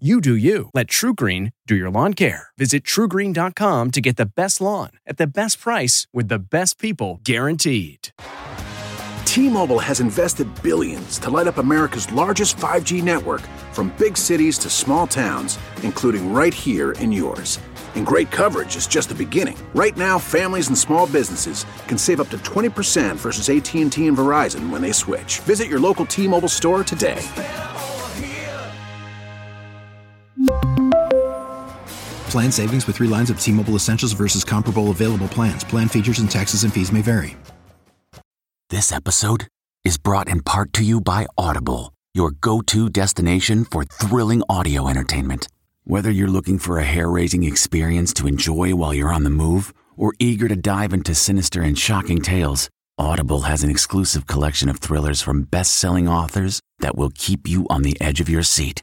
You do you. Let TruGreen do your lawn care. Visit trugreen.com to get the best lawn at the best price with the best people guaranteed. T-Mobile has invested billions to light up America's largest 5G network from big cities to small towns, including right here in yours. And great coverage is just the beginning. Right now, families and small businesses can save up to 20% versus AT&T and Verizon when they switch. Visit your local T-Mobile store today. Plan savings with three lines of T Mobile Essentials versus comparable available plans. Plan features and taxes and fees may vary. This episode is brought in part to you by Audible, your go to destination for thrilling audio entertainment. Whether you're looking for a hair raising experience to enjoy while you're on the move or eager to dive into sinister and shocking tales, Audible has an exclusive collection of thrillers from best selling authors that will keep you on the edge of your seat.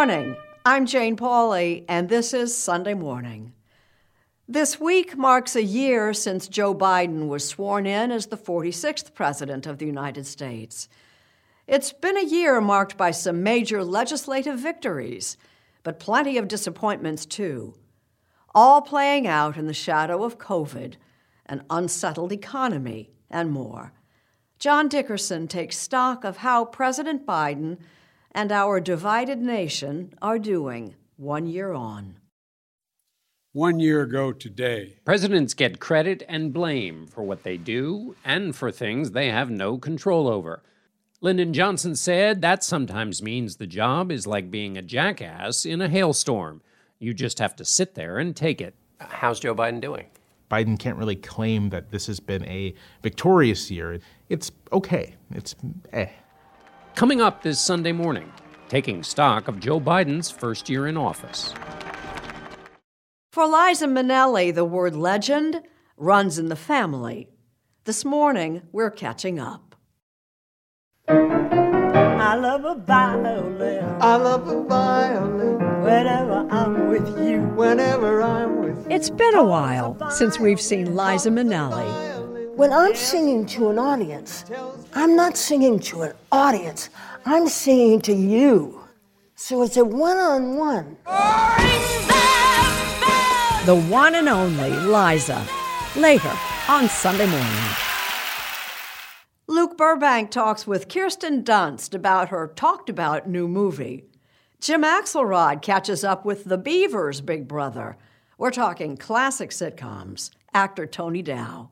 Morning. I'm Jane Pauley, and this is Sunday Morning. This week marks a year since Joe Biden was sworn in as the 46th President of the United States. It's been a year marked by some major legislative victories, but plenty of disappointments too, all playing out in the shadow of COVID, an unsettled economy, and more. John Dickerson takes stock of how President Biden and our divided nation are doing one year on. One year ago today, Presidents get credit and blame for what they do and for things they have no control over. Lyndon Johnson said that sometimes means the job is like being a jackass in a hailstorm. You just have to sit there and take it. How's Joe Biden doing? Biden can't really claim that this has been a victorious year. It's okay. It's eh. Coming up this Sunday morning, taking stock of Joe Biden's first year in office. For Liza Minnelli, the word legend runs in the family. This morning, we're catching up. I love a violin. I love a violin. Whenever I'm with you. Whenever I'm with you. It's been a while since we've seen Liza Minnelli. When I'm singing to an audience, I'm not singing to an audience. I'm singing to you. So it's a one-on-one. The one and only Liza. Later on Sunday morning. Luke Burbank talks with Kirsten Dunst about her talked about new movie. Jim Axelrod catches up with The Beavers' big brother. We're talking classic sitcoms, actor Tony Dow.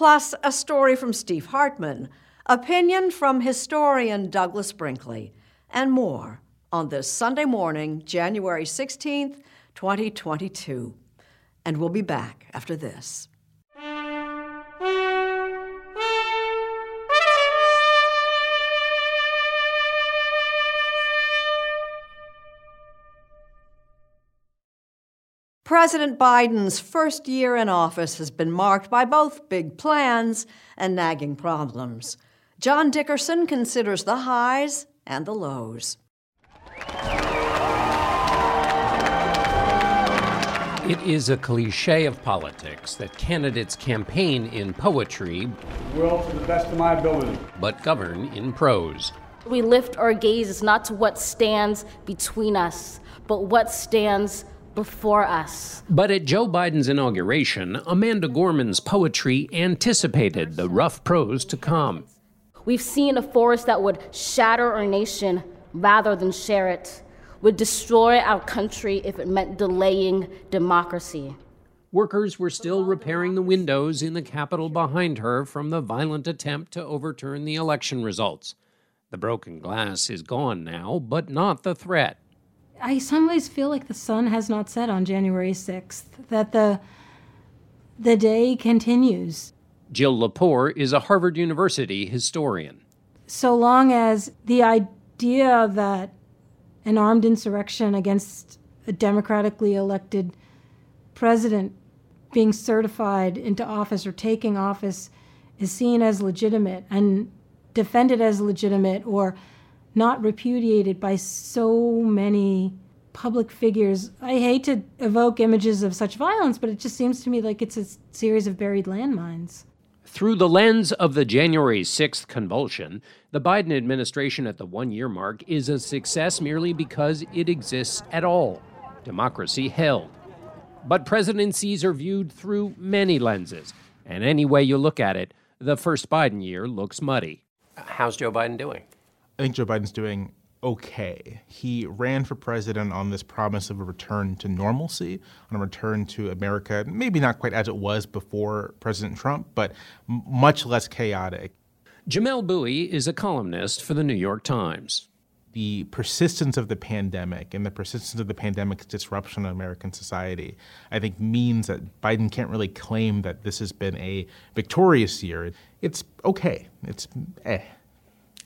Plus, a story from Steve Hartman, opinion from historian Douglas Brinkley, and more on this Sunday morning, January 16th, 2022. And we'll be back after this. President Biden's first year in office has been marked by both big plans and nagging problems. John Dickerson considers the highs and the lows. It is a cliche of politics that candidates campaign in poetry, will to the best of my ability, but govern in prose. We lift our gazes not to what stands between us, but what stands before us. But at Joe Biden's inauguration, Amanda Gorman's poetry anticipated the rough prose to come. We've seen a force that would shatter our nation rather than share it, would destroy our country if it meant delaying democracy. Workers were still repairing the windows in the Capitol behind her from the violent attempt to overturn the election results. The broken glass is gone now, but not the threat. I some ways feel like the sun has not set on January 6th, that the the day continues. Jill Lepore is a Harvard University historian. So long as the idea that an armed insurrection against a democratically elected president being certified into office or taking office is seen as legitimate and defended as legitimate or not repudiated by so many public figures. I hate to evoke images of such violence, but it just seems to me like it's a series of buried landmines. Through the lens of the January 6th convulsion, the Biden administration at the one year mark is a success merely because it exists at all. Democracy held. But presidencies are viewed through many lenses, and any way you look at it, the first Biden year looks muddy. How's Joe Biden doing? I think Joe Biden's doing okay. He ran for president on this promise of a return to normalcy, on a return to America, maybe not quite as it was before President Trump, but m- much less chaotic. Jamelle Bouie is a columnist for the New York Times. The persistence of the pandemic and the persistence of the pandemic's disruption of American society, I think, means that Biden can't really claim that this has been a victorious year. It's okay. It's eh.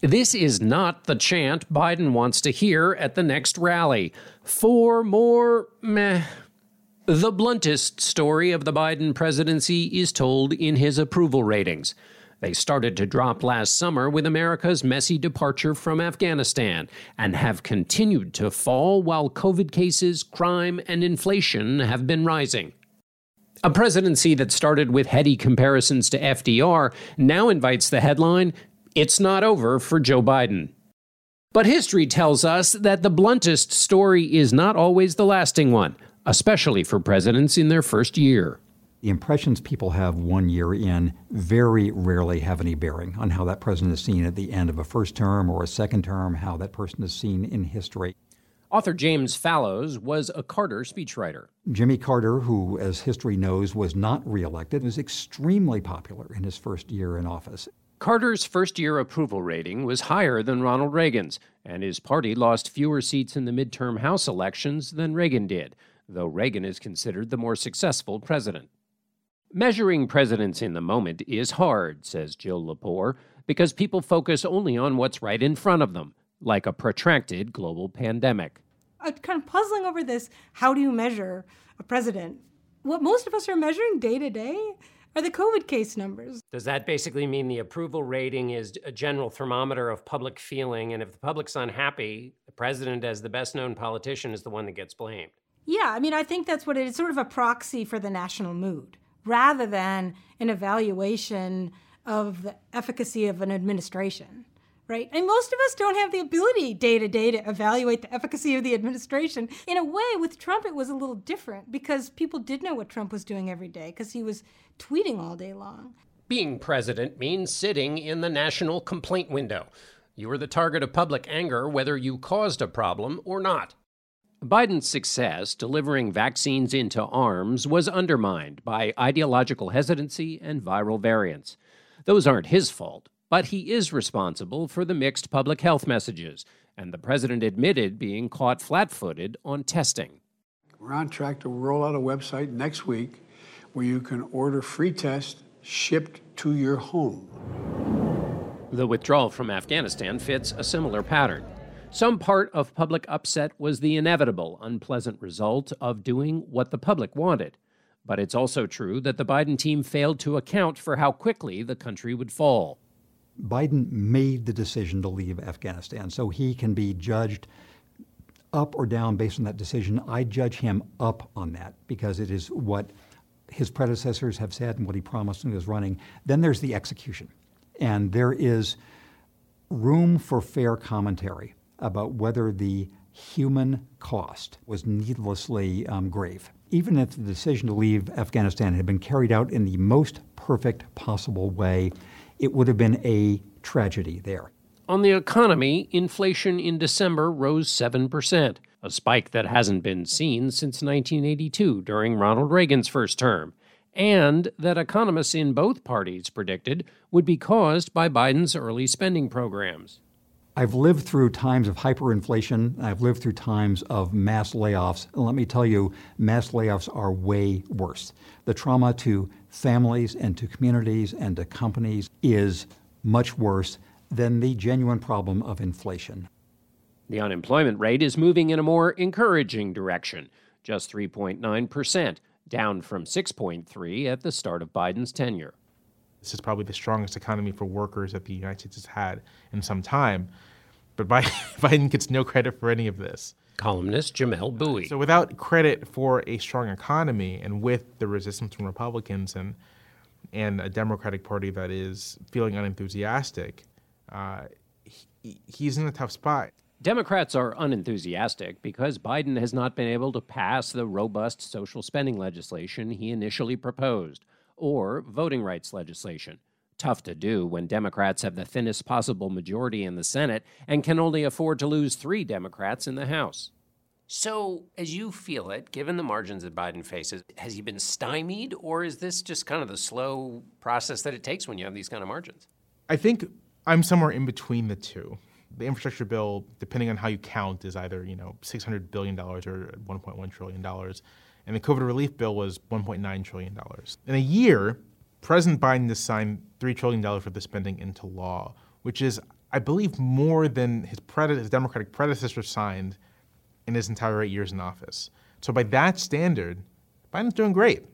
This is not the chant Biden wants to hear at the next rally. Four more meh. The bluntest story of the Biden presidency is told in his approval ratings. They started to drop last summer with America's messy departure from Afghanistan and have continued to fall while COVID cases, crime, and inflation have been rising. A presidency that started with heady comparisons to FDR now invites the headline it's not over for Joe Biden. But history tells us that the bluntest story is not always the lasting one, especially for presidents in their first year. The impressions people have one year in very rarely have any bearing on how that president is seen at the end of a first term or a second term, how that person is seen in history. Author James Fallows was a Carter speechwriter. Jimmy Carter, who, as history knows, was not reelected, was extremely popular in his first year in office. Carter's first year approval rating was higher than Ronald Reagan's, and his party lost fewer seats in the midterm House elections than Reagan did, though Reagan is considered the more successful president. Measuring presidents in the moment is hard, says Jill Lepore, because people focus only on what's right in front of them, like a protracted global pandemic. I'm kind of puzzling over this. How do you measure a president? What most of us are measuring day to day are the COVID case numbers. Does that basically mean the approval rating is a general thermometer of public feeling? And if the public's unhappy, the president, as the best known politician, is the one that gets blamed? Yeah, I mean, I think that's what it is sort of a proxy for the national mood rather than an evaluation of the efficacy of an administration right? And most of us don't have the ability day to day to evaluate the efficacy of the administration. In a way, with Trump, it was a little different because people did know what Trump was doing every day because he was tweeting all day long. Being president means sitting in the national complaint window. You are the target of public anger whether you caused a problem or not. Biden's success delivering vaccines into arms was undermined by ideological hesitancy and viral variants. Those aren't his fault. But he is responsible for the mixed public health messages, and the president admitted being caught flat footed on testing. We're on track to roll out a website next week where you can order free tests shipped to your home. The withdrawal from Afghanistan fits a similar pattern. Some part of public upset was the inevitable, unpleasant result of doing what the public wanted. But it's also true that the Biden team failed to account for how quickly the country would fall. Biden made the decision to leave Afghanistan, so he can be judged up or down based on that decision. I judge him up on that because it is what his predecessors have said and what he promised when he was running. Then there's the execution. And there is room for fair commentary about whether the human cost was needlessly um, grave. Even if the decision to leave Afghanistan had been carried out in the most perfect possible way, it would have been a tragedy there. On the economy, inflation in December rose 7%, a spike that hasn't been seen since 1982 during Ronald Reagan's first term, and that economists in both parties predicted would be caused by Biden's early spending programs. I've lived through times of hyperinflation. I've lived through times of mass layoffs. And let me tell you, mass layoffs are way worse. The trauma to families and to communities and to companies is much worse than the genuine problem of inflation. The unemployment rate is moving in a more encouraging direction, just 3.9%, down from 6.3 at the start of Biden's tenure. This is probably the strongest economy for workers that the United States has had in some time. But Biden gets no credit for any of this. Columnist Jamelle Bouie. So, without credit for a strong economy and with the resistance from Republicans and, and a Democratic Party that is feeling unenthusiastic, uh, he, he's in a tough spot. Democrats are unenthusiastic because Biden has not been able to pass the robust social spending legislation he initially proposed or voting rights legislation. Tough to do when Democrats have the thinnest possible majority in the Senate and can only afford to lose three Democrats in the House. So, as you feel it, given the margins that Biden faces, has he been stymied, or is this just kind of the slow process that it takes when you have these kind of margins? I think I'm somewhere in between the two. The infrastructure bill, depending on how you count, is either you know 600 billion dollars or 1.1 trillion dollars and the COVID relief bill was $1.9 trillion. In a year, President Biden has signed $3 trillion worth of spending into law, which is, I believe, more than his, prede- his Democratic predecessor signed in his entire eight years in office. So, by that standard, Biden's doing great.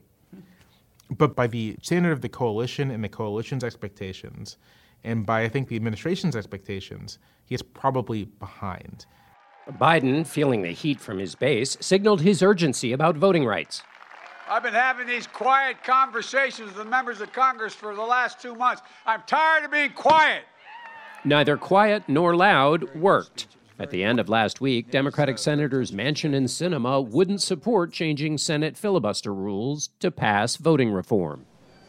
But by the standard of the coalition and the coalition's expectations, and by, I think, the administration's expectations, he is probably behind. Biden, feeling the heat from his base, signaled his urgency about voting rights. I've been having these quiet conversations with the members of Congress for the last two months. I'm tired of being quiet. Neither quiet nor loud worked. At the end of last week, Democratic Senators Manchin and Sinema wouldn't support changing Senate filibuster rules to pass voting reform.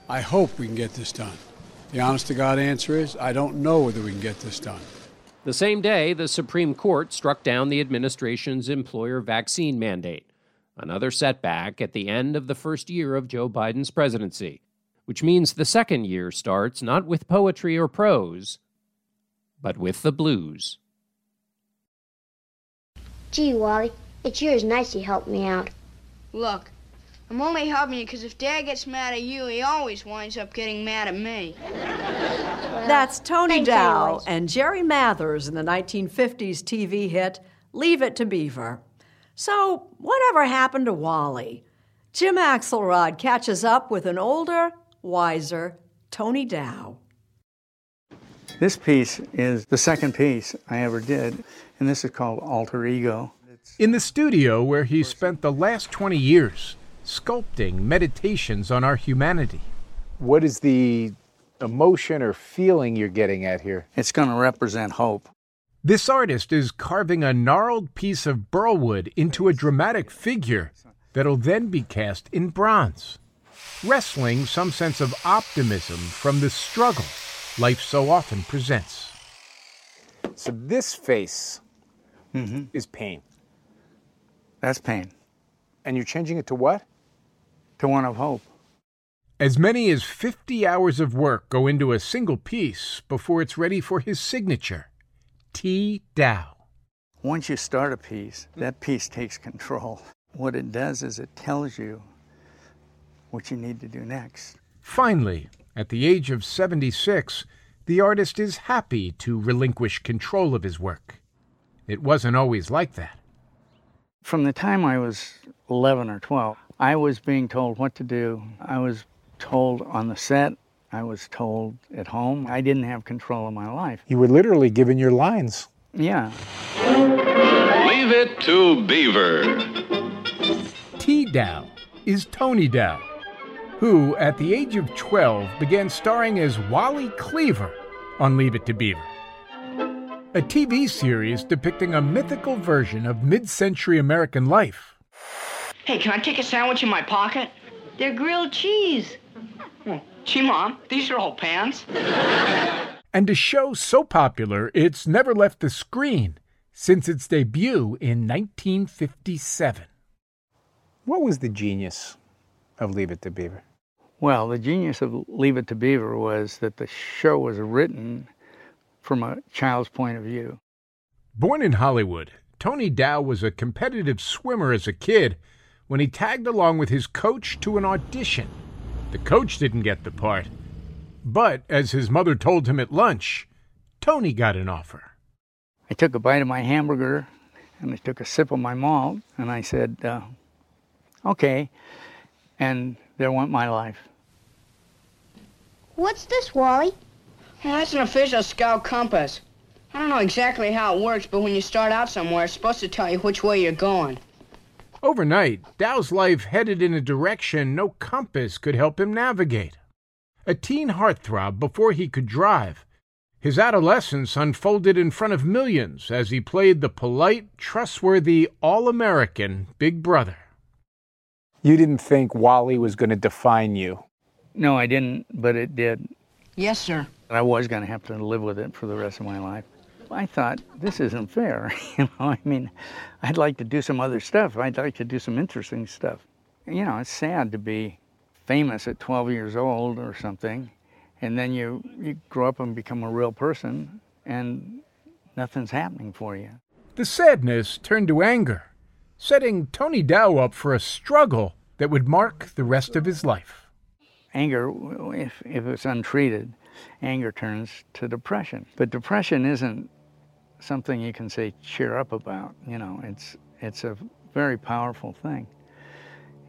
I hope we can get this done. The honest to God answer is I don't know whether we can get this done. The same day, the Supreme Court struck down the administration's employer vaccine mandate, another setback at the end of the first year of Joe Biden's presidency, which means the second year starts not with poetry or prose, but with the blues. Gee, Wally, it sure is nice you helped me out. Look, I'm only helping you because if Dad gets mad at you, he always winds up getting mad at me. That's Tony Dow and Jerry Mathers in the 1950s TV hit Leave It to Beaver. So, whatever happened to Wally? Jim Axelrod catches up with an older, wiser Tony Dow. This piece is the second piece I ever did, and this is called Alter Ego. In the studio where he spent the last 20 years sculpting meditations on our humanity. What is the emotion or feeling you're getting at here? It's going to represent hope. This artist is carving a gnarled piece of burlwood into a dramatic figure that'll then be cast in bronze, wrestling some sense of optimism from the struggle life so often presents. So, this face mm-hmm. is pain. That's pain. And you're changing it to what? To one of hope. As many as 50 hours of work go into a single piece before it's ready for his signature, T. Dow. Once you start a piece, that piece takes control. What it does is it tells you what you need to do next. Finally, at the age of 76, the artist is happy to relinquish control of his work. it wasn't always like that. From the time I was 11 or 12, I was being told what to do. I was told on the set, I was told at home. I didn't have control of my life. You were literally given your lines. Yeah. Leave it to Beaver. T. Dow is Tony Dow, who, at the age of 12, began starring as Wally Cleaver on Leave It to Beaver, a TV series depicting a mythical version of mid century American life. Hey, can I take a sandwich in my pocket? They're grilled cheese. Gee, Mom, these are all pants. And a show so popular it's never left the screen since its debut in 1957. What was the genius of Leave It to Beaver? Well, the genius of Leave It to Beaver was that the show was written from a child's point of view. Born in Hollywood, Tony Dow was a competitive swimmer as a kid when he tagged along with his coach to an audition. The coach didn't get the part, but as his mother told him at lunch, Tony got an offer. I took a bite of my hamburger and I took a sip of my malt and I said, uh, okay. And there went my life. What's this, Wally? Well, that's an official scout compass. I don't know exactly how it works, but when you start out somewhere, it's supposed to tell you which way you're going. Overnight, Dow's life headed in a direction no compass could help him navigate. A teen heartthrob before he could drive, his adolescence unfolded in front of millions as he played the polite, trustworthy, all American Big Brother. You didn't think Wally was going to define you. No, I didn't, but it did. Yes, sir. I was going to have to live with it for the rest of my life. I thought, this isn't fair. you know, I mean, I'd like to do some other stuff. I'd like to do some interesting stuff. You know, it's sad to be famous at 12 years old or something, and then you, you grow up and become a real person, and nothing's happening for you. The sadness turned to anger, setting Tony Dow up for a struggle that would mark the rest of his life. Anger, if, if it's untreated, anger turns to depression. But depression isn't something you can say cheer up about. You know, it's it's a very powerful thing,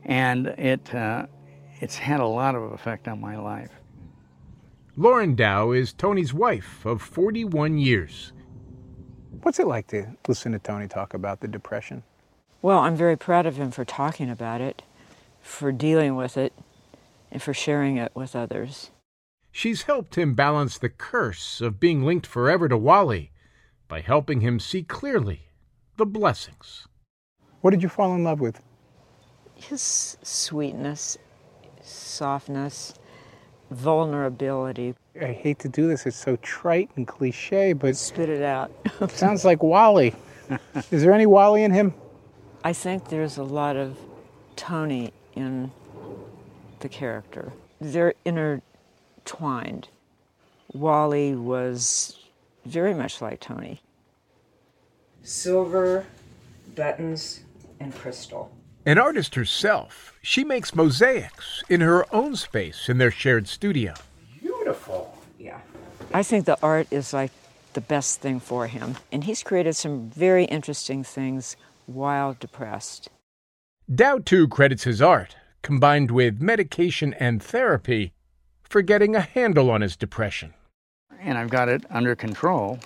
and it uh, it's had a lot of effect on my life. Lauren Dow is Tony's wife of 41 years. What's it like to listen to Tony talk about the depression? Well, I'm very proud of him for talking about it, for dealing with it, and for sharing it with others. She's helped him balance the curse of being linked forever to Wally by helping him see clearly the blessings. What did you fall in love with? His sweetness, softness, vulnerability. I hate to do this, it's so trite and cliche, but. Spit it out. sounds like Wally. Is there any Wally in him? I think there's a lot of Tony in the character. They're intertwined. Wally was very much like Tony. Silver, buttons, and crystal. An artist herself, she makes mosaics in her own space in their shared studio. Beautiful. Yeah. I think the art is like the best thing for him, and he's created some very interesting things while depressed. Dow too credits his art, combined with medication and therapy, for getting a handle on his depression. And I've got it under control,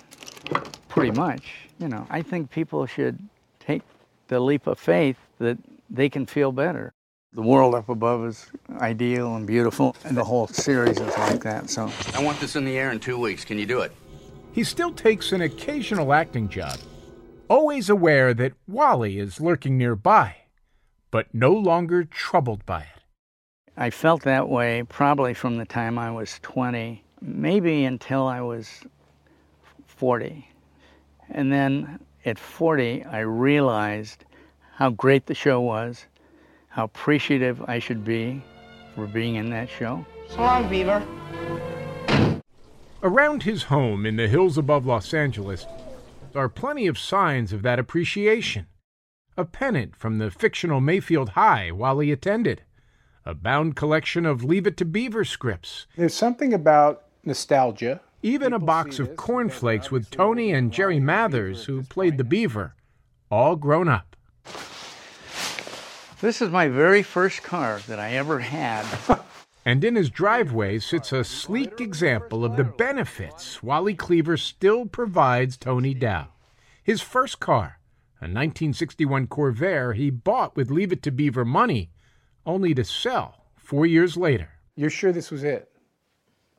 pretty much. You know, I think people should take the leap of faith that they can feel better. The world up above is ideal and beautiful, and the whole series is like that. So I want this in the air in two weeks. Can you do it? He still takes an occasional acting job, always aware that Wally is lurking nearby, but no longer troubled by it. I felt that way probably from the time I was 20, maybe until I was 40. And then at 40, I realized how great the show was, how appreciative I should be for being in that show. So long, Beaver. Around his home in the hills above Los Angeles are plenty of signs of that appreciation. A pennant from the fictional Mayfield High while he attended, a bound collection of Leave It to Beaver scripts. There's something about nostalgia Even a box of cornflakes with Tony and Jerry Mathers, who played the beaver, all grown up. This is my very first car that I ever had. And in his driveway sits a sleek example of the benefits Wally Cleaver still provides Tony Dow. His first car, a 1961 Corvair he bought with Leave It to Beaver money, only to sell four years later. You're sure this was it?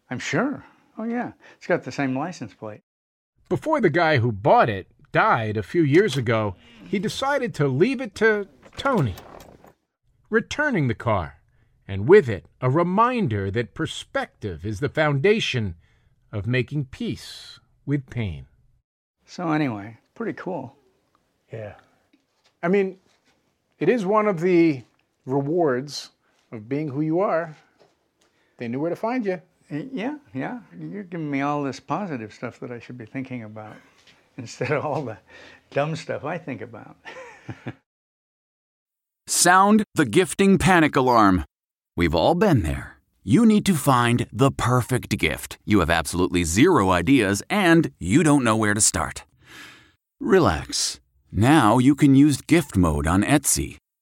I'm sure. Oh, yeah. It's got the same license plate. Before the guy who bought it died a few years ago, he decided to leave it to Tony, returning the car, and with it, a reminder that perspective is the foundation of making peace with pain. So, anyway, pretty cool. Yeah. I mean, it is one of the rewards of being who you are. They knew where to find you. Yeah, yeah. You're giving me all this positive stuff that I should be thinking about instead of all the dumb stuff I think about. Sound the gifting panic alarm. We've all been there. You need to find the perfect gift. You have absolutely zero ideas and you don't know where to start. Relax. Now you can use gift mode on Etsy.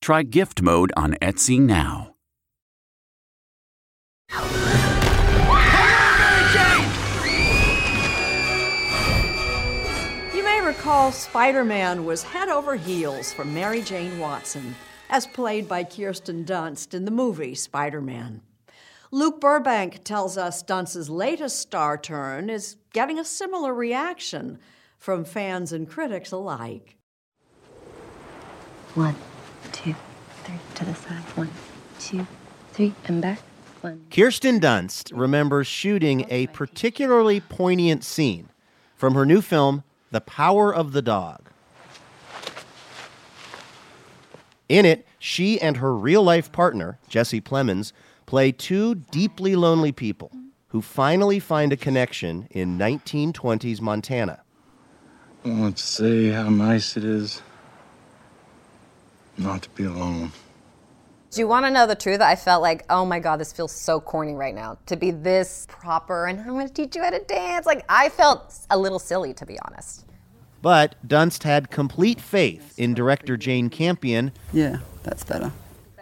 Try gift mode on Etsy now. You may recall Spider Man was head over heels for Mary Jane Watson, as played by Kirsten Dunst in the movie Spider Man. Luke Burbank tells us Dunst's latest star turn is getting a similar reaction from fans and critics alike. One, two, three, to the side. One, two, three, and back. One. Kirsten Dunst remembers shooting a particularly poignant scene from her new film, The Power of the Dog. In it, she and her real life partner, Jesse Plemons, play two deeply lonely people who finally find a connection in 1920s Montana. I want to say how nice it is not to be alone. Do you want to know the truth? I felt like, oh my God, this feels so corny right now to be this proper and I'm going to teach you how to dance. Like, I felt a little silly, to be honest. But Dunst had complete faith in director Jane Campion. Yeah, that's better.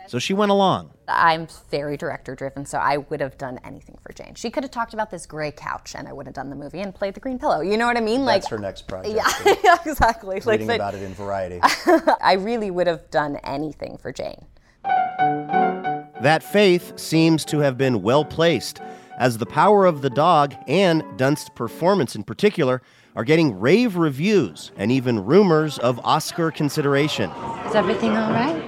So she went along. I'm very director driven, so I would have done anything for Jane. She could have talked about this gray couch and I would have done the movie and played the green pillow. You know what I mean? That's like her next project. Yeah, yeah exactly. Reading but- about it in Variety. I really would have done anything for Jane. That faith seems to have been well placed, as the power of the dog and Dunst's performance in particular are getting rave reviews and even rumors of Oscar consideration. Is everything all right?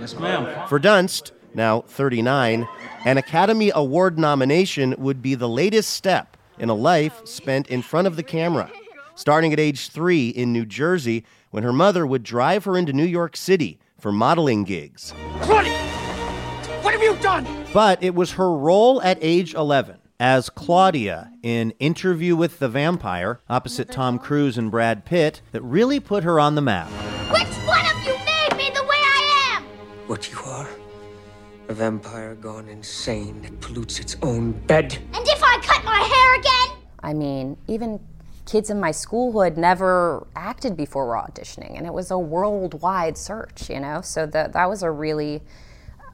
Yes, ma'am. For Dunst, now 39, an Academy Award nomination would be the latest step in a life spent in front of the camera, starting at age three in New Jersey when her mother would drive her into New York City for modeling gigs. Ronnie! What have you done? But it was her role at age 11 as Claudia in Interview with the Vampire, opposite Tom Cruise and Brad Pitt, that really put her on the map. Which one of you made me the way I am? What you are? A vampire gone insane that pollutes its own bed. And if I cut my hair again? I mean, even kids in my school who had never acted before were auditioning, and it was a worldwide search, you know? So that, that was a really,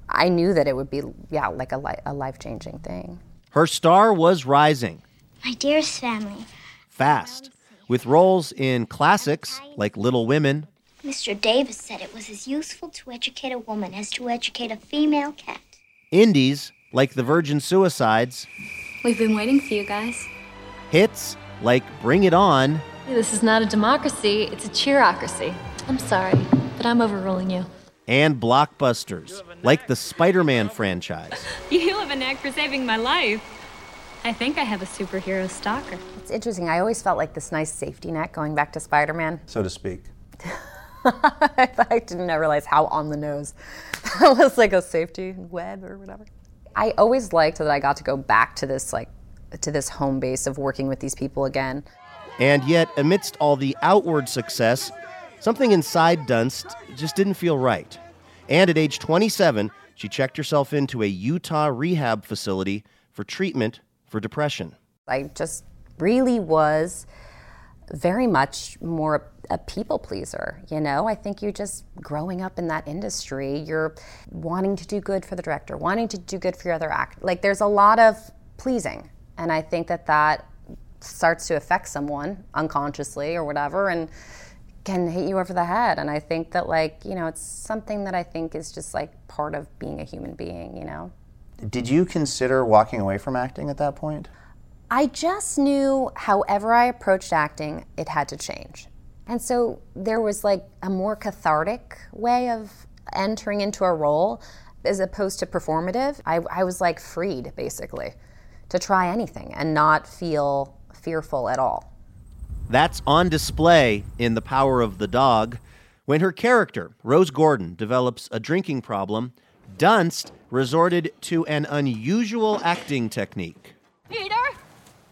I knew that it would be, yeah, like a, li- a life changing thing. Her star was rising My dearest family, fast, with roles in classics like Little Women, Mr. Davis said it was as useful to educate a woman as to educate a female cat. indies like The Virgin Suicides, We've been waiting for you guys. hits like Bring It On, This is not a democracy, it's a cheerocracy. I'm sorry, but I'm overruling you. and blockbusters like the Spider Man franchise. You have a knack for saving my life. I think I have a superhero stalker. It's interesting. I always felt like this nice safety net going back to Spider Man. So to speak. I didn't realize how on the nose that was like a safety web or whatever. I always liked that I got to go back to this like to this home base of working with these people again. And yet, amidst all the outward success, something inside Dunst just didn't feel right. And at age 27, she checked herself into a Utah rehab facility for treatment for depression. I just really was very much more a people pleaser, you know? I think you're just growing up in that industry, you're wanting to do good for the director, wanting to do good for your other act. Like there's a lot of pleasing. And I think that that starts to affect someone unconsciously or whatever and can hit you over the head. And I think that like, you know, it's something that I think is just like part of being a human being, you know? Did you consider walking away from acting at that point? I just knew however I approached acting, it had to change. And so there was like a more cathartic way of entering into a role as opposed to performative. I, I was like freed basically to try anything and not feel fearful at all. That's on display in The Power of the Dog. When her character, Rose Gordon, develops a drinking problem, Dunst resorted to an unusual acting technique. Peter?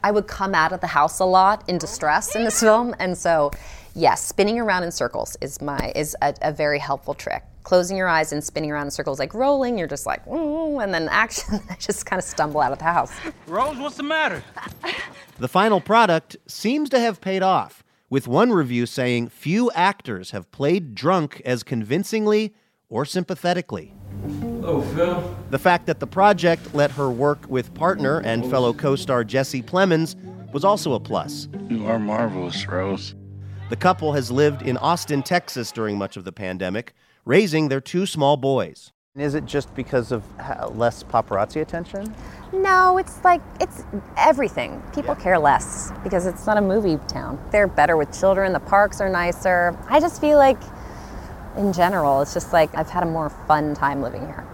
I would come out of the house a lot in distress in this film, and so yes, spinning around in circles is my is a, a, very helpful trick. Closing your eyes and spinning around in circles, like rolling, you're just like, ooh, and then action, I just kind of stumble out of the house. Rose, what's the matter? The final product seems to have paid off, with one review saying few actors have played drunk as convincingly or sympathetically. Oh, Phil. The fact that the project let her work with partner and fellow co star Jesse Plemons was also a plus. You are marvelous, Rose. The couple has lived in Austin, Texas during much of the pandemic, raising their two small boys. Is it just because of less paparazzi attention? No, it's like it's everything. People care less because it's not a movie town. They're better with children, the parks are nicer. I just feel like in general, it's just like I've had a more fun time living here.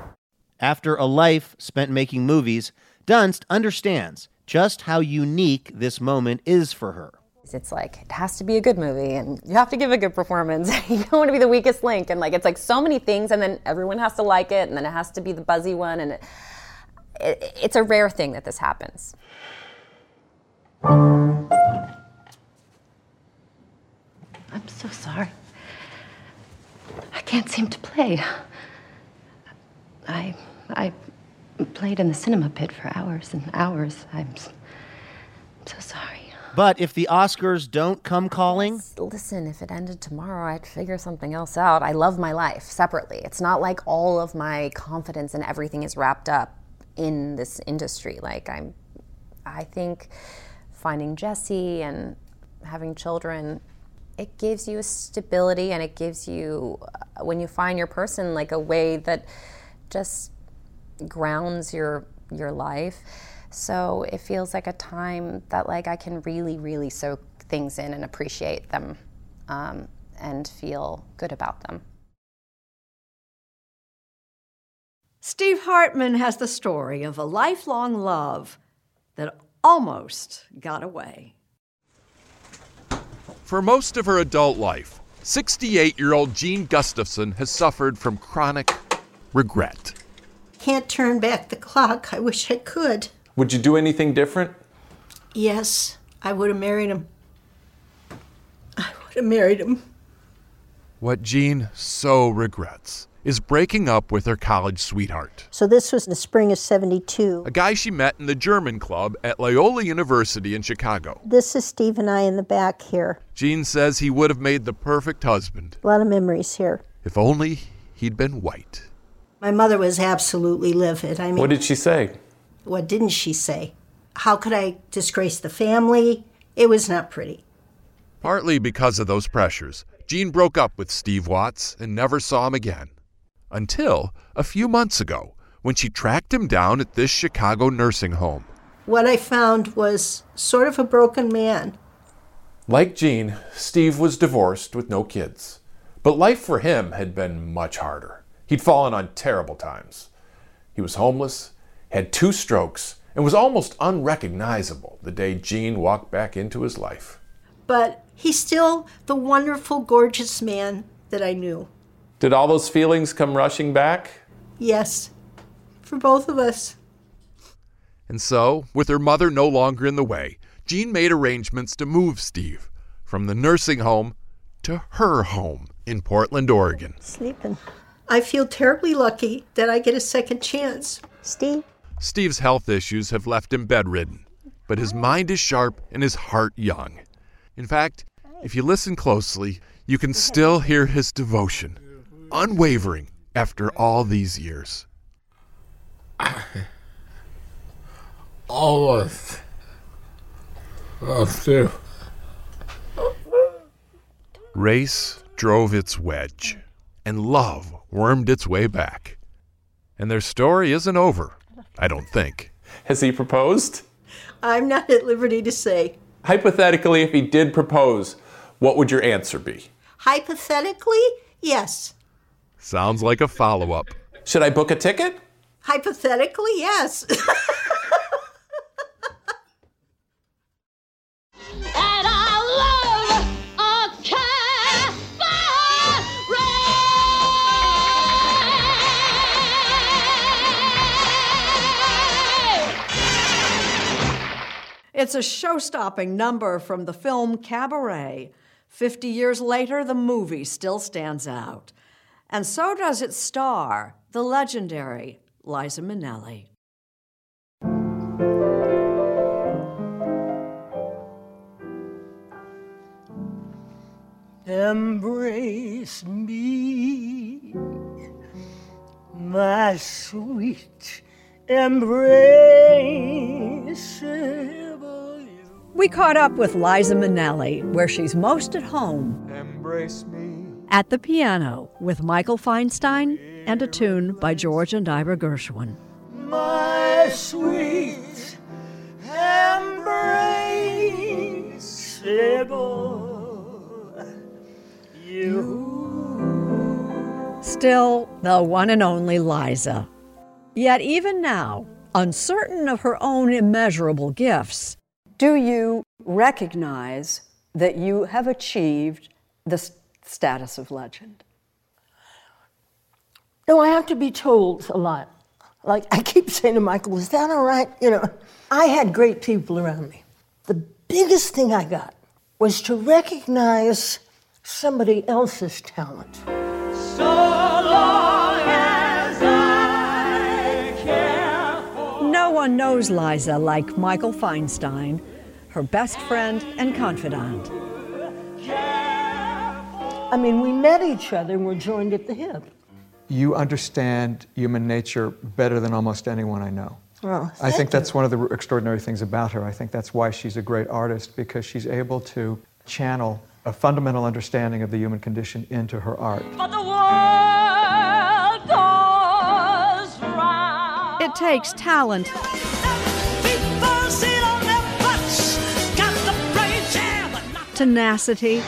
After a life spent making movies, Dunst understands just how unique this moment is for her. It's like it has to be a good movie, and you have to give a good performance. you don't want to be the weakest link, and like it's like so many things, and then everyone has to like it, and then it has to be the buzzy one, and it, it, it's a rare thing that this happens. I'm so sorry. I can't seem to play. I I played in the cinema pit for hours and hours. I'm, I'm so sorry. But if the Oscars don't come calling, listen, if it ended tomorrow, I'd figure something else out. I love my life separately. It's not like all of my confidence and everything is wrapped up in this industry. Like I'm I think finding Jesse and having children it gives you a stability and it gives you uh, when you find your person like a way that just grounds your your life so it feels like a time that like I can really, really soak things in and appreciate them um, and feel good about them. Steve Hartman has the story of a lifelong love that almost got away. For most of her adult life, 68 year old Jean Gustafson has suffered from chronic regret. Can't turn back the clock. I wish I could. Would you do anything different? Yes, I would have married him. I would have married him. What Jean so regrets is breaking up with her college sweetheart. So this was the spring of 72. A guy she met in the German club at Loyola University in Chicago. This is Steve and I in the back here. Jean says he would have made the perfect husband. A lot of memories here. If only he'd been white. My mother was absolutely livid. I mean, what did she say? What didn't she say? How could I disgrace the family? It was not pretty. Partly because of those pressures, Jean broke up with Steve Watts and never saw him again. Until a few months ago, when she tracked him down at this Chicago nursing home. What I found was sort of a broken man. Like Jean, Steve was divorced with no kids. But life for him had been much harder. He'd fallen on terrible times. He was homeless had two strokes, and was almost unrecognizable the day Jean walked back into his life. But he's still the wonderful, gorgeous man that I knew. Did all those feelings come rushing back? Yes, for both of us. And so, with her mother no longer in the way, Jean made arrangements to move Steve from the nursing home to her home in Portland, Oregon. Sleeping. I feel terribly lucky that I get a second chance. Steve? Steve's health issues have left him bedridden, but his mind is sharp and his heart young. In fact, if you listen closely, you can still hear his devotion, unwavering after all these years. Always love. Race drove its wedge, and love wormed its way back. And their story isn't over, I don't think. Has he proposed? I'm not at liberty to say. Hypothetically, if he did propose, what would your answer be? Hypothetically, yes. Sounds like a follow up. Should I book a ticket? Hypothetically, yes. It's a show stopping number from the film Cabaret. Fifty years later, the movie still stands out. And so does its star, the legendary Liza Minnelli. Embrace me, my sweet embrace. We caught up with Liza Minnelli, where she's most at home. Embrace me. At the piano with Michael Feinstein and a tune by George and Ira Gershwin. My sweet embrace. You. Still, the one and only Liza. Yet, even now, uncertain of her own immeasurable gifts, do you recognize that you have achieved the status of legend? No, I have to be told a lot. Like I keep saying to Michael, is that all right? You know, I had great people around me. The biggest thing I got was to recognize somebody else's talent. So one knows Liza like Michael Feinstein, her best friend and confidant. I mean, we met each other and were joined at the hip. You understand human nature better than almost anyone I know. Well, I think thank that's one of the extraordinary things about her. I think that's why she's a great artist because she's able to channel a fundamental understanding of the human condition into her art. It takes talent tenacity,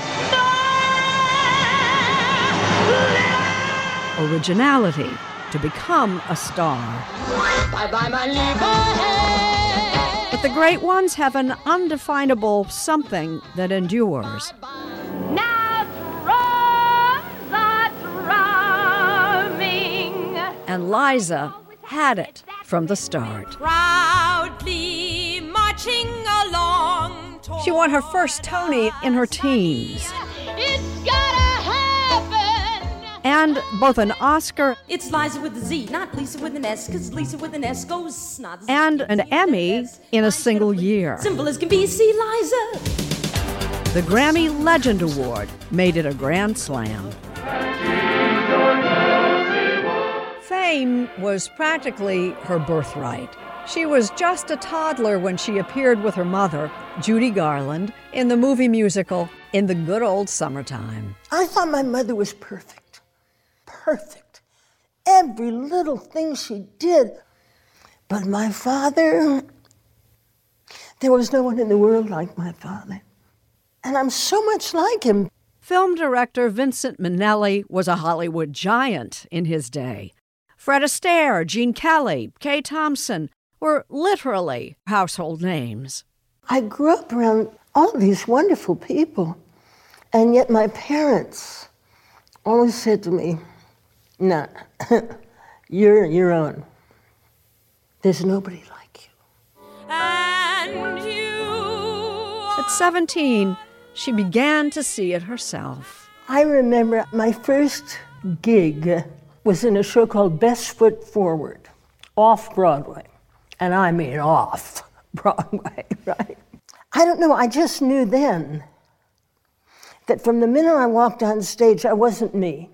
originality to become a star. But the great ones have an undefinable something that endures. And Liza had it from the start. Proudly marching along. She won her first Tony in her teens It's gotta happen. and both an Oscar It's Liza with a Z, not Lisa with an S, because Lisa with an S goes not and an Emmy in a single year. simple as can be. See, Liza. The Grammy Legend Award made it a grand slam. Fame was practically her birthright. She was just a toddler when she appeared with her mother, Judy Garland, in the movie musical In the Good Old Summertime. I thought my mother was perfect. Perfect. Every little thing she did. But my father, there was no one in the world like my father. And I'm so much like him. Film director Vincente Minnelli was a Hollywood giant in his day. Fred Astaire, Gene Kelly, Kay Thompson, were literally household names. I grew up around all these wonderful people, and yet my parents always said to me, "No, you're your own. There's nobody like you." At 17, she began to see it herself. I remember my first gig was in a show called Best Foot Forward, off Broadway. And I mean off Broadway, right? I don't know, I just knew then that from the minute I walked on stage, I wasn't me.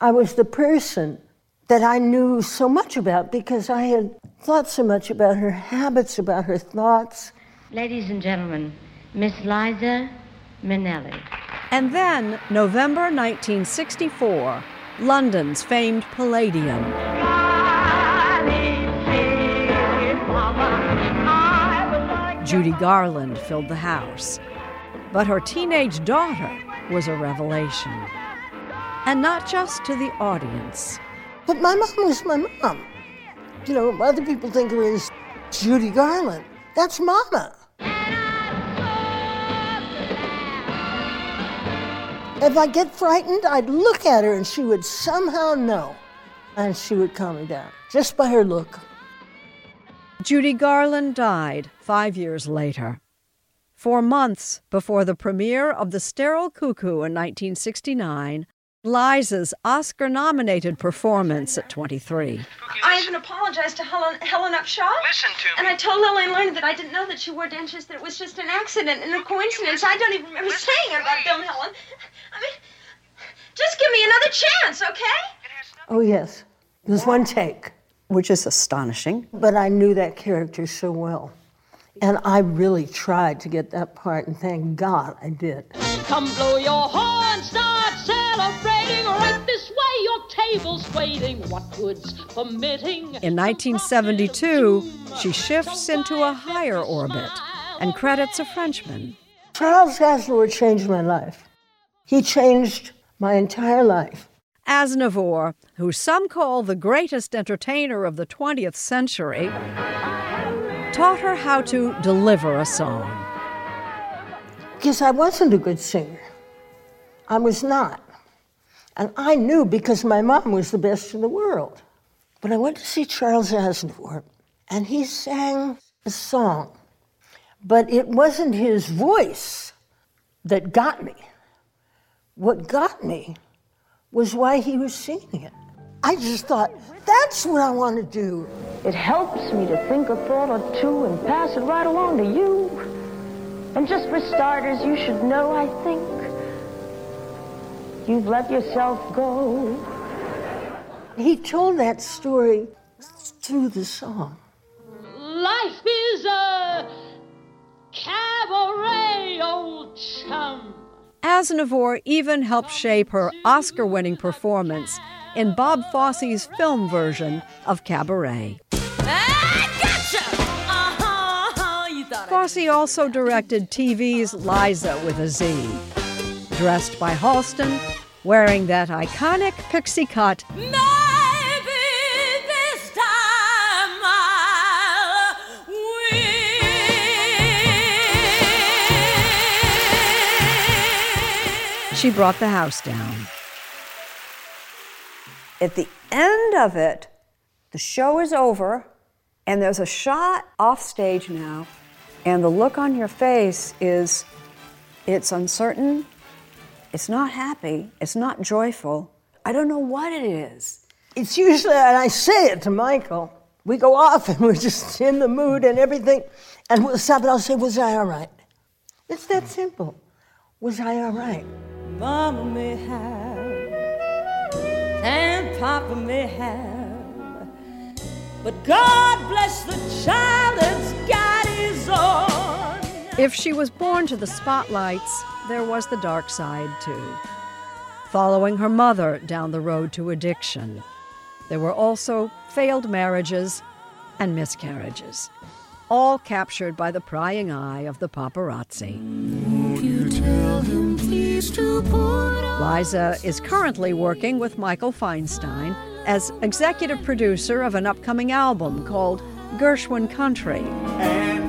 I was the person that I knew so much about because I had thought so much about her habits, about her thoughts. Ladies and gentlemen, Miss Liza Minnelli. And then, November 1964, London's famed Palladium. Judy Garland filled the house. But her teenage daughter was a revelation. And not just to the audience. But my mom was my mom. You know, other people think her as Judy Garland. That's Mama. If I get frightened, I'd look at her and she would somehow know. And she would calm me down just by her look. Judy Garland died five years later. Four months before the premiere of The Sterile Cuckoo in 1969, Liza's Oscar nominated performance at 23. I even apologized to Helen, Helen Upshaw. Listen to me. And I told Lillian Lerner that I didn't know that she wore dentures, that it was just an accident and a coincidence. I don't even remember Listen saying to about me. Bill Helen. I mean, just give me another chance, okay? Oh, yes. It was one take. Which is astonishing. But I knew that character so well. And I really tried to get that part, and thank God I did. Come blow your horn, start celebrating. Right this way, your table's waiting. What good's permitting? In 1972, she shifts into a higher orbit and credits a Frenchman. Charles Aznavour changed my life. He changed my entire life. Aznavour, who some call the greatest entertainer of the 20th century, taught her how to deliver a song. Because I wasn't a good singer. I was not. And I knew because my mom was the best in the world. But I went to see Charles Aznavour, and he sang a song. But it wasn't his voice that got me. What got me was why he was singing it. I just thought, that's what I want to do. It helps me to think a thought or two and pass it right along to you. And just for starters, you should know, I think, you've let yourself go. He told that story through the song. Life is a cabaret, old chum. Aznavour even helped shape her Oscar winning performance in Bob Fosse's film version of Cabaret. Ah, uh-huh, uh-huh, Fosse also directed TV's Liza with a Z. Dressed by Halston, wearing that iconic pixie cut, Maybe this time I'll she brought the house down. At the end of it, the show is over, and there's a shot off stage now, and the look on your face is it's uncertain, it's not happy, it's not joyful. I don't know what it is. It's usually, and I say it to Michael, we go off and we're just in the mood and everything, and we'll stop and I'll say, Was I all right? It's that simple. Was I all right? Mama may have, and Papa may have, but God bless the child that's got his own. If she was born to the spotlights, there was the dark side too. Following her mother down the road to addiction, there were also failed marriages and miscarriages, all captured by the prying eye of the paparazzi. Liza is currently working with Michael Feinstein as executive producer of an upcoming album called Gershwin Country. And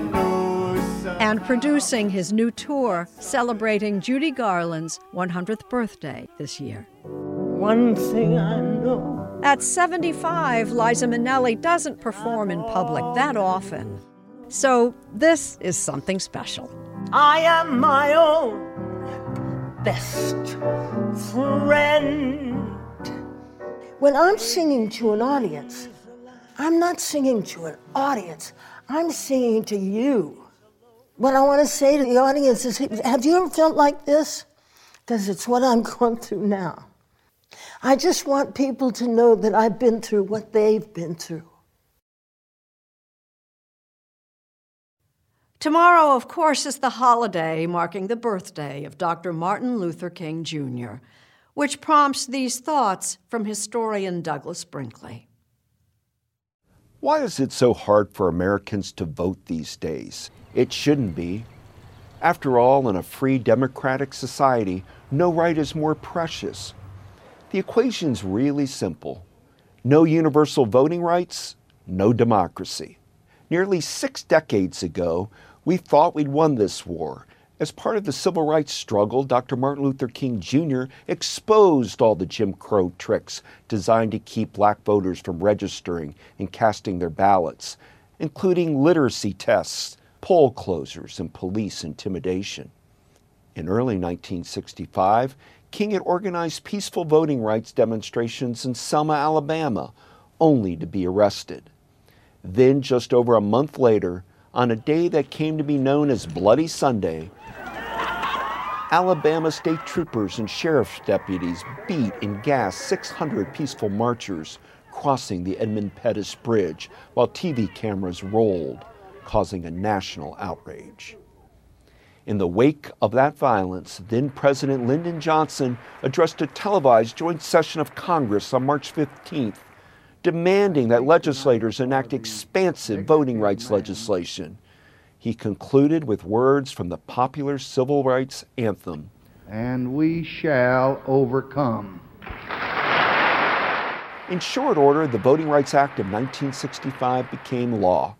producing his new tour celebrating Judy Garland's 100th birthday this year. One thing I know. At 75, Liza Minnelli doesn't perform in public that often. So this is something special. I am my own best friend. When I'm singing to an audience, I'm not singing to an audience, I'm singing to you. What I want to say to the audience is Have you ever felt like this? Because it's what I'm going through now. I just want people to know that I've been through what they've been through. Tomorrow, of course, is the holiday marking the birthday of Dr. Martin Luther King Jr., which prompts these thoughts from historian Douglas Brinkley. Why is it so hard for Americans to vote these days? It shouldn't be. After all, in a free democratic society, no right is more precious. The equation's really simple no universal voting rights, no democracy. Nearly six decades ago, we thought we'd won this war. As part of the civil rights struggle, Dr. Martin Luther King Jr. exposed all the Jim Crow tricks designed to keep black voters from registering and casting their ballots, including literacy tests, poll closers, and police intimidation. In early 1965, King had organized peaceful voting rights demonstrations in Selma, Alabama, only to be arrested. Then, just over a month later, on a day that came to be known as Bloody Sunday, Alabama state troopers and sheriff's deputies beat and gassed 600 peaceful marchers crossing the Edmund Pettus Bridge while TV cameras rolled, causing a national outrage. In the wake of that violence, then President Lyndon Johnson addressed a televised joint session of Congress on March 15th, demanding that legislators enact expansive voting rights legislation. He concluded with words from the popular civil rights anthem And we shall overcome. In short order, the Voting Rights Act of 1965 became law,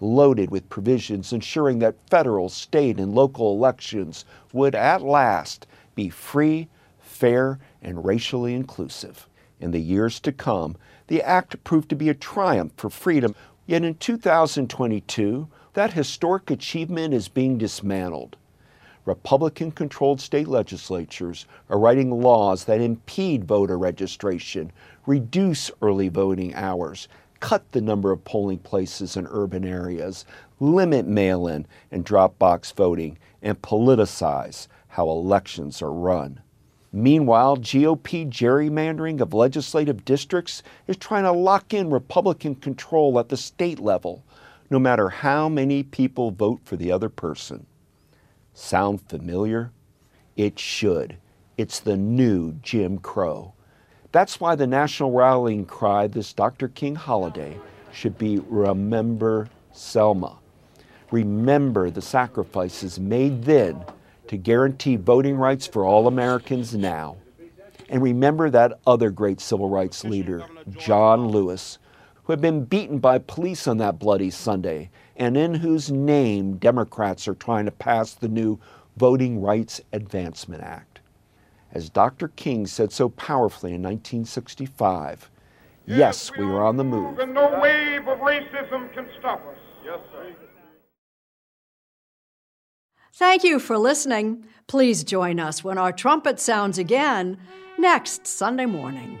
loaded with provisions ensuring that federal, state, and local elections would at last be free, fair, and racially inclusive. In the years to come, the act proved to be a triumph for freedom. Yet in 2022, that historic achievement is being dismantled. Republican controlled state legislatures are writing laws that impede voter registration, reduce early voting hours, cut the number of polling places in urban areas, limit mail in and drop box voting, and politicize how elections are run. Meanwhile, GOP gerrymandering of legislative districts is trying to lock in Republican control at the state level, no matter how many people vote for the other person. Sound familiar? It should. It's the new Jim Crow. That's why the national rallying cry this Dr. King holiday should be Remember Selma. Remember the sacrifices made then to guarantee voting rights for all Americans now. And remember that other great civil rights leader, John Lewis, who had been beaten by police on that bloody Sunday, and in whose name Democrats are trying to pass the new Voting Rights Advancement Act. As Dr. King said so powerfully in 1965, yes, we are on the move. And no wave of racism can stop us. Yes, sir. Thank you for listening. Please join us when our trumpet sounds again next Sunday morning.